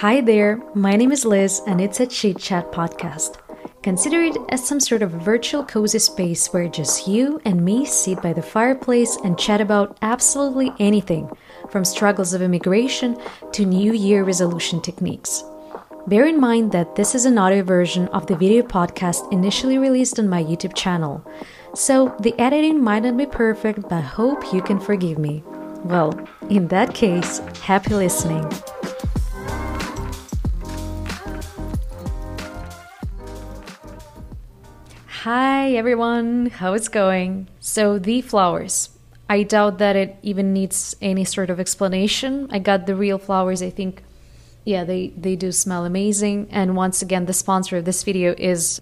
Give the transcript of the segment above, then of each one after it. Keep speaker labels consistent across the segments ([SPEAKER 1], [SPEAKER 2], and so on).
[SPEAKER 1] Hi there, my name is Liz, and it's a Chit Chat podcast. Consider it as some sort of virtual cozy space where just you and me sit by the fireplace and chat about absolutely anything, from struggles of immigration to New Year resolution techniques. Bear in mind that this is an audio version of the video podcast initially released on my YouTube channel, so the editing might not be perfect, but hope you can forgive me. Well, in that case, happy listening. Hi everyone, how it's going? So, the flowers. I doubt that it even needs any sort of explanation. I got the real flowers, I think. Yeah, they, they do smell amazing. And once again, the sponsor of this video is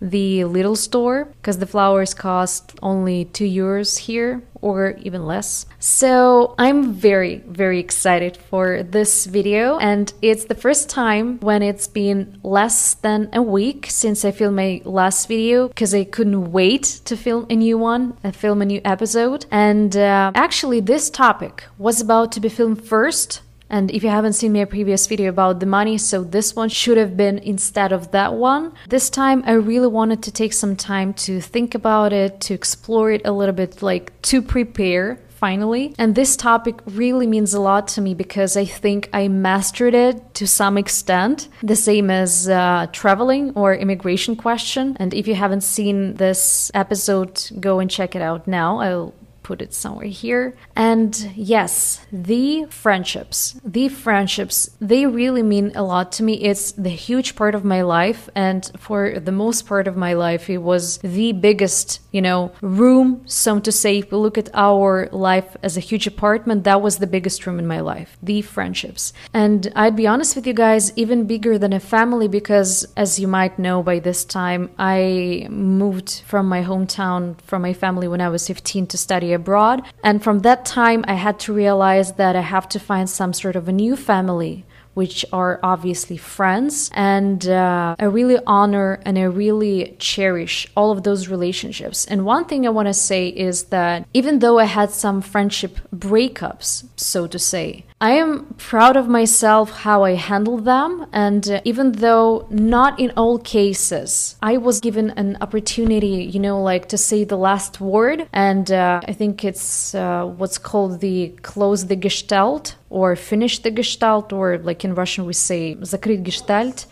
[SPEAKER 1] the Lidl store because the flowers cost only two euros here or even less. So I'm very, very excited for this video, and it's the first time when it's been less than a week since I filmed my last video because I couldn't wait to film a new one and film a new episode. And uh, actually, this topic was about to be filmed first. And if you haven't seen my previous video about the money, so this one should have been instead of that one. This time I really wanted to take some time to think about it, to explore it a little bit, like to prepare finally. And this topic really means a lot to me because I think I mastered it to some extent, the same as uh, traveling or immigration question. And if you haven't seen this episode, go and check it out now. I'll put it somewhere here. And yes, the friendships, the friendships, they really mean a lot to me. It's the huge part of my life. And for the most part of my life, it was the biggest, you know, room, so to say. If we look at our life as a huge apartment, that was the biggest room in my life, the friendships. And I'd be honest with you guys, even bigger than a family, because as you might know by this time, I moved from my hometown, from my family when I was 15 to study abroad. And from that time, I had to realize that I have to find some sort of a new family which are obviously friends. And uh, I really honor and I really cherish all of those relationships. And one thing I want to say is that even though I had some friendship breakups, so to say, I am proud of myself how I handled them. And uh, even though not in all cases, I was given an opportunity, you know, like to say the last word. And uh, I think it's uh, what's called the close the gestalt or finish the gestalt, or like in Russian we say закрыть gestalt.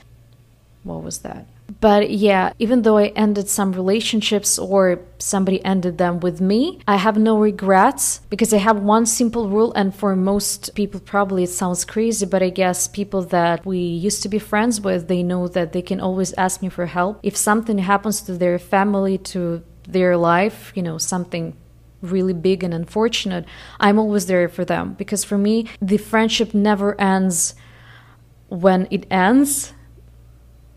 [SPEAKER 1] What was that? But yeah, even though I ended some relationships or somebody ended them with me, I have no regrets because I have one simple rule. And for most people, probably it sounds crazy, but I guess people that we used to be friends with, they know that they can always ask me for help. If something happens to their family, to their life, you know, something really big and unfortunate, I'm always there for them. Because for me, the friendship never ends when it ends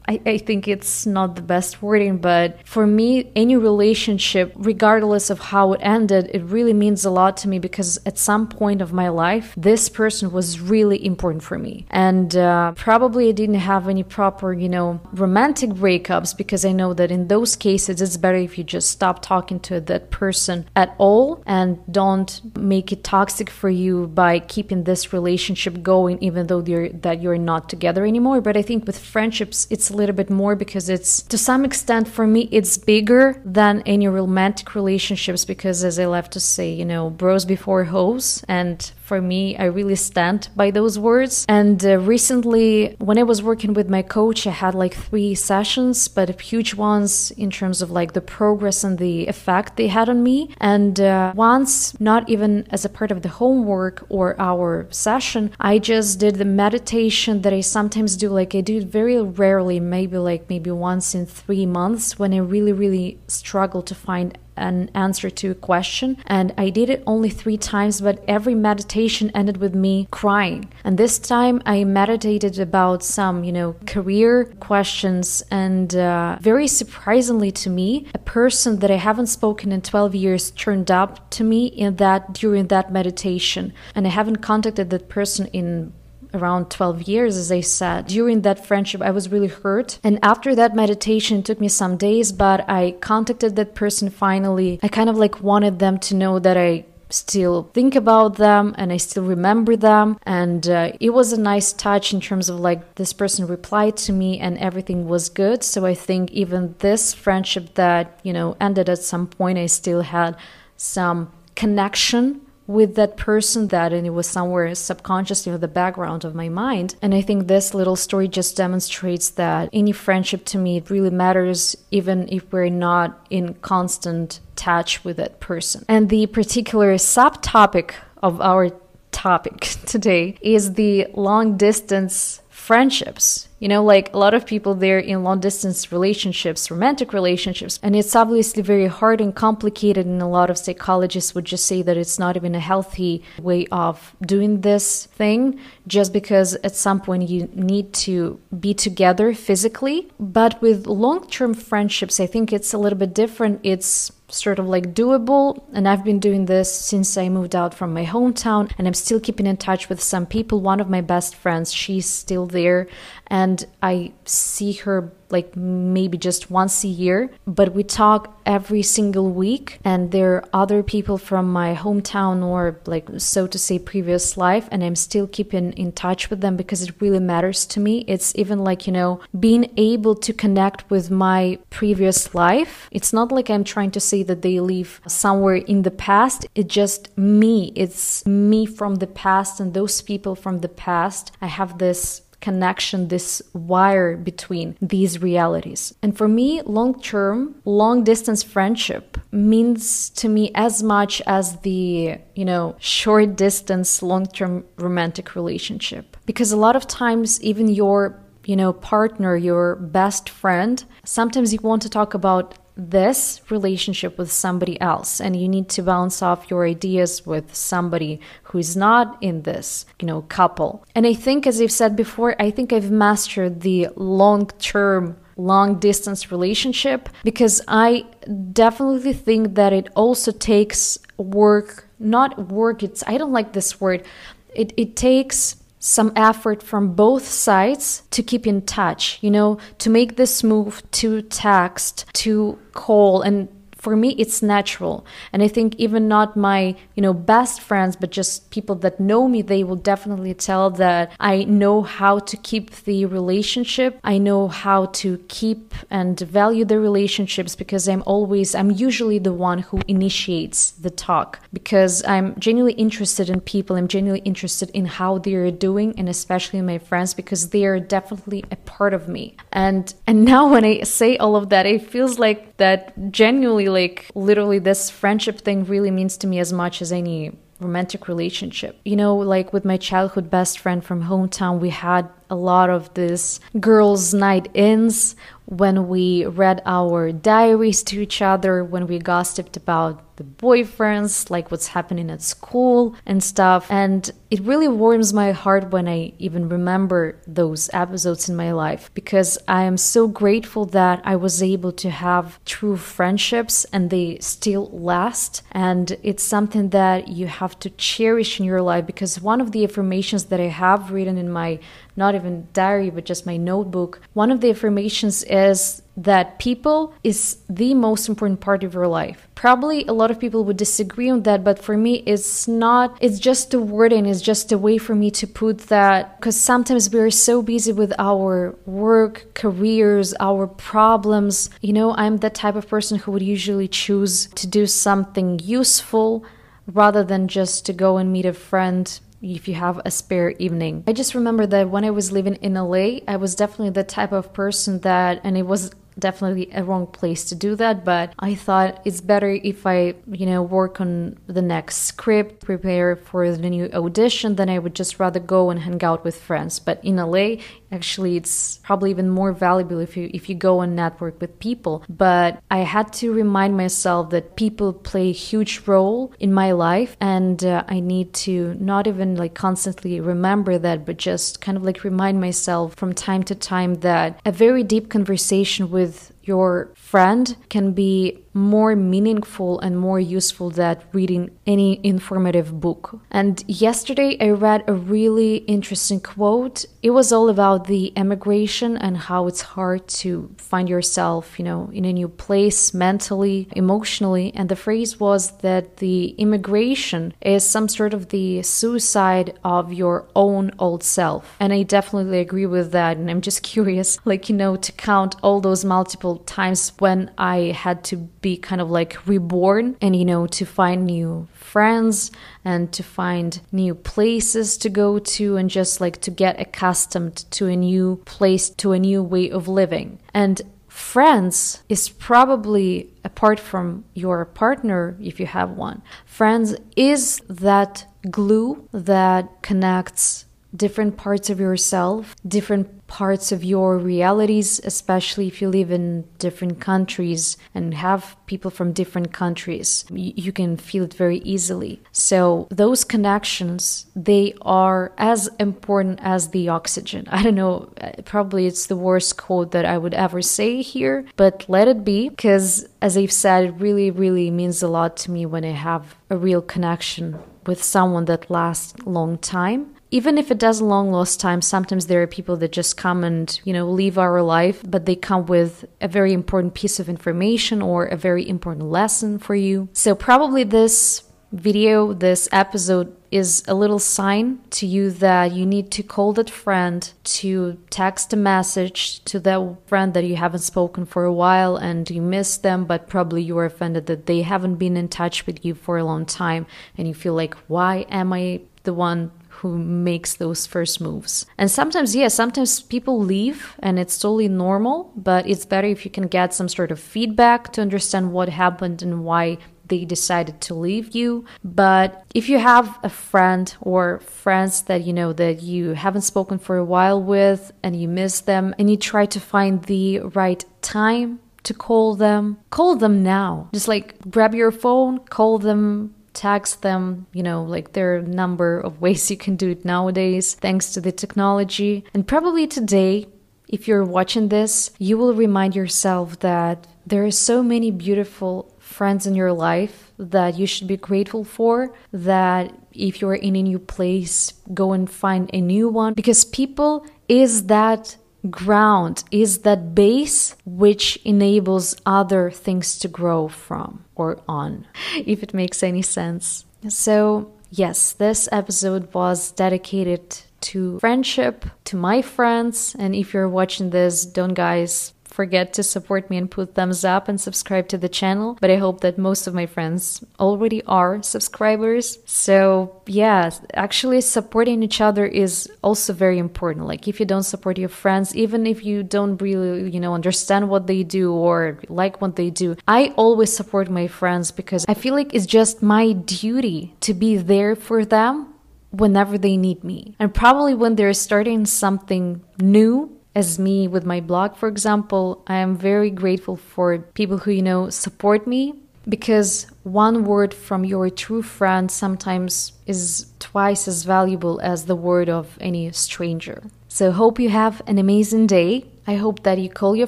[SPEAKER 1] I, I think it's not the best wording, but for me, any relationship, regardless of how it ended, it really means a lot to me because at some point of my life, this person was really important for me. And uh, probably I didn't have any proper, you know, romantic breakups because I know that in those cases, it's better if you just stop talking to that person at all and don't make it toxic for you by keeping this relationship going, even though you're, that you're not together anymore. But I think with friendships, it's little bit more because it's to some extent for me it's bigger than any romantic relationships because as I love to say, you know, bros before hoes and for me I really stand by those words. And uh, recently when I was working with my coach, I had like 3 sessions, but huge ones in terms of like the progress and the effect they had on me. And uh, once not even as a part of the homework or our session, I just did the meditation that I sometimes do like I do it very rarely maybe like maybe once in three months when I really, really struggle to find an answer to a question. And I did it only three times, but every meditation ended with me crying. And this time I meditated about some, you know, career questions. And uh, very surprisingly to me, a person that I haven't spoken in 12 years turned up to me in that during that meditation. And I haven't contacted that person in around 12 years, as I said. During that friendship, I was really hurt. And after that meditation, it took me some days, but I contacted that person finally. I kind of like wanted them to know that I still think about them and I still remember them. And uh, it was a nice touch in terms of like this person replied to me and everything was good. So I think even this friendship that, you know, ended at some point, I still had some connection with that person that and it was somewhere subconsciously in the background of my mind. And i think this little story just demonstrates that any friendship to me it really matters even if we're not in constant touch with that person. And the particular subtopic of our topic today is the long distance friendships you know, like a lot of people they're in long distance relationships, romantic relationships, and it's obviously very hard and complicated. And a lot of psychologists would just say that it's not even a healthy way of doing this thing, just because at some point you need to be together physically. But with long term friendships, I think it's a little bit different. It's sort of like doable and i've been doing this since i moved out from my hometown and i'm still keeping in touch with some people. One of my best friends she's still there and I see her like maybe just once a year, but we talk every single week. And there are other people from my hometown or, like, so to say, previous life, and I'm still keeping in touch with them because it really matters to me. It's even like, you know, being able to connect with my previous life. It's not like I'm trying to say that they live somewhere in the past, it's just me. It's me from the past and those people from the past. I have this connection, this wire between these realities. And for me, long term, long distance friendship means to me as much as the, you know, short distance, long term romantic relationship. Because a lot of times, even your you know, partner, your best friend, sometimes you want to talk about this relationship with somebody else and you need to bounce off your ideas with somebody who is not in this you know couple. And i think as i've said before i think i've mastered the long term long distance relationship because i definitely think that it also takes work not work it's i don't like this word it, it takes some effort from both sides to keep in touch, you know, to make this move to text, to call, and for me it's natural. And i think even not my you know best friends but just people that know me they will definitely tell that i know how to keep the relationship. I know how to keep and value the relationships because i'm always i'm usually the one who initiates the talk because i'm genuinely interested in people. I'm genuinely interested in how they're doing and especially my friends because they are definitely a part of me. And and now when i say all of that it feels like that genuinely like literally this friendship thing really means to me as much as any romantic relationship. You know, like with my childhood best friend from hometown, we had a lot of this girls' night ins when we read our diaries to each other, when we gossiped about the boyfriends, like what's happening at school and stuff. And it really warms my heart when I even remember those episodes in my life because I am so grateful that I was able to have true friendships and they still last. And it's something that you have to cherish in your life because one of the affirmations that I have written in my not even diary, but just my notebook, one of the affirmations is that people is the most important part of your life. Probably a lot of people would disagree on that, but for me, it's not, it's just a wording, it's just a way for me to put that because sometimes we're so busy with our work, careers, our problems. You know, I'm the type of person who would usually choose to do something useful rather than just to go and meet a friend if you have a spare evening. I just remember that when I was living in LA, I was definitely the type of person that, and it was definitely a wrong place to do that but i thought it's better if i you know work on the next script prepare for the new audition then i would just rather go and hang out with friends. But in la actually it's probably even more valuable if you if you go and network with people. But i had to remind myself that people play a huge role in my life and uh, i need to not even like constantly remember that but just kind of like remind myself from time to time that a very deep conversation with with your friend can be more meaningful and more useful than reading any informative book. And yesterday I read a really interesting quote. It was all about the emigration and how it's hard to find yourself, you know, in a new place mentally, emotionally. And the phrase was that the immigration is some sort of the suicide of your own old self. And I definitely agree with that. And I'm just curious, like, you know, to count all those multiple times when I had to be kind of like reborn and, you know, to find new friends and to find new places to go to and just like to get accustomed to a new place, to a new way of living. And friends is probably apart from your partner if you have one friends is that glue that connects different parts of yourself, different parts of your realities, especially if you live in different countries and have people from different countries. You can feel it very easily. So those connections, they are as important as the oxygen. I don't know, uh, probably it's the worst quote that I would ever say here, but let it be because as I've said, it really, really means a lot to me when I have a real connection with someone that lasts long time even if it does long lost time, sometimes there are people that just come and, you know, leave our life, but they come with a very important piece of information or a very important lesson for you. So probably this video, this episode is a little sign to you that you need to call that friend, to text a message to that friend that you haven't spoken for a while and you miss them, but probably you are offended that they haven't been in touch with you for a long time and you feel like, why am I the one who makes those first moves. And sometimes, yeah, sometimes people leave and it's totally normal, but it's better if you can get some sort of feedback to understand what happened and why they decided to leave you. But if you have a friend or friends that you know that you haven't spoken for a while with and you miss them and you try to find the right time to call them, call them now. Just like grab your phone, call them text them, you know, like there are a number of ways you can do it nowadays thanks to the technology. And probably today, if you're watching this, you will remind yourself that there are so many beautiful friends in your life that you should be grateful for. That if you're in a new place, go and find a new one because people is that ground, is that base which enables other things to grow from or on, if it makes any sense. So, yes, this episode was dedicated to friendship, to my friends. And if you're watching this, don't guys forget to support me and put thumbs up and subscribe to the channel. But I hope that most of my friends already are subscribers. So, yeah, actually, supporting each other is also very important. Like, if you don't support your friends, even if you don't really, you know, understand what they do or like what they do, I always support my friends because I feel like it's just my duty to be there for them whenever they need me. And probably when they're starting something new as me with my blog, for example, I am very grateful for people who, you know, support me because one word from your true friend sometimes is twice as valuable as the word of any stranger. So, hope you have an amazing day. I hope that you call your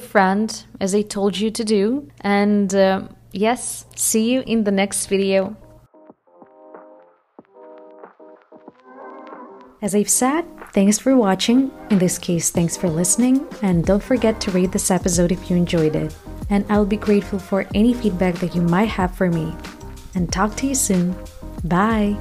[SPEAKER 1] friend as I told you to do. And uh, yes, see you in the next video. As I've said, thanks for watching. In this case, thanks for listening. And don't forget to rate this episode if you enjoyed it. And I'll be grateful for any feedback that you might have for me. And talk to you soon. Bye.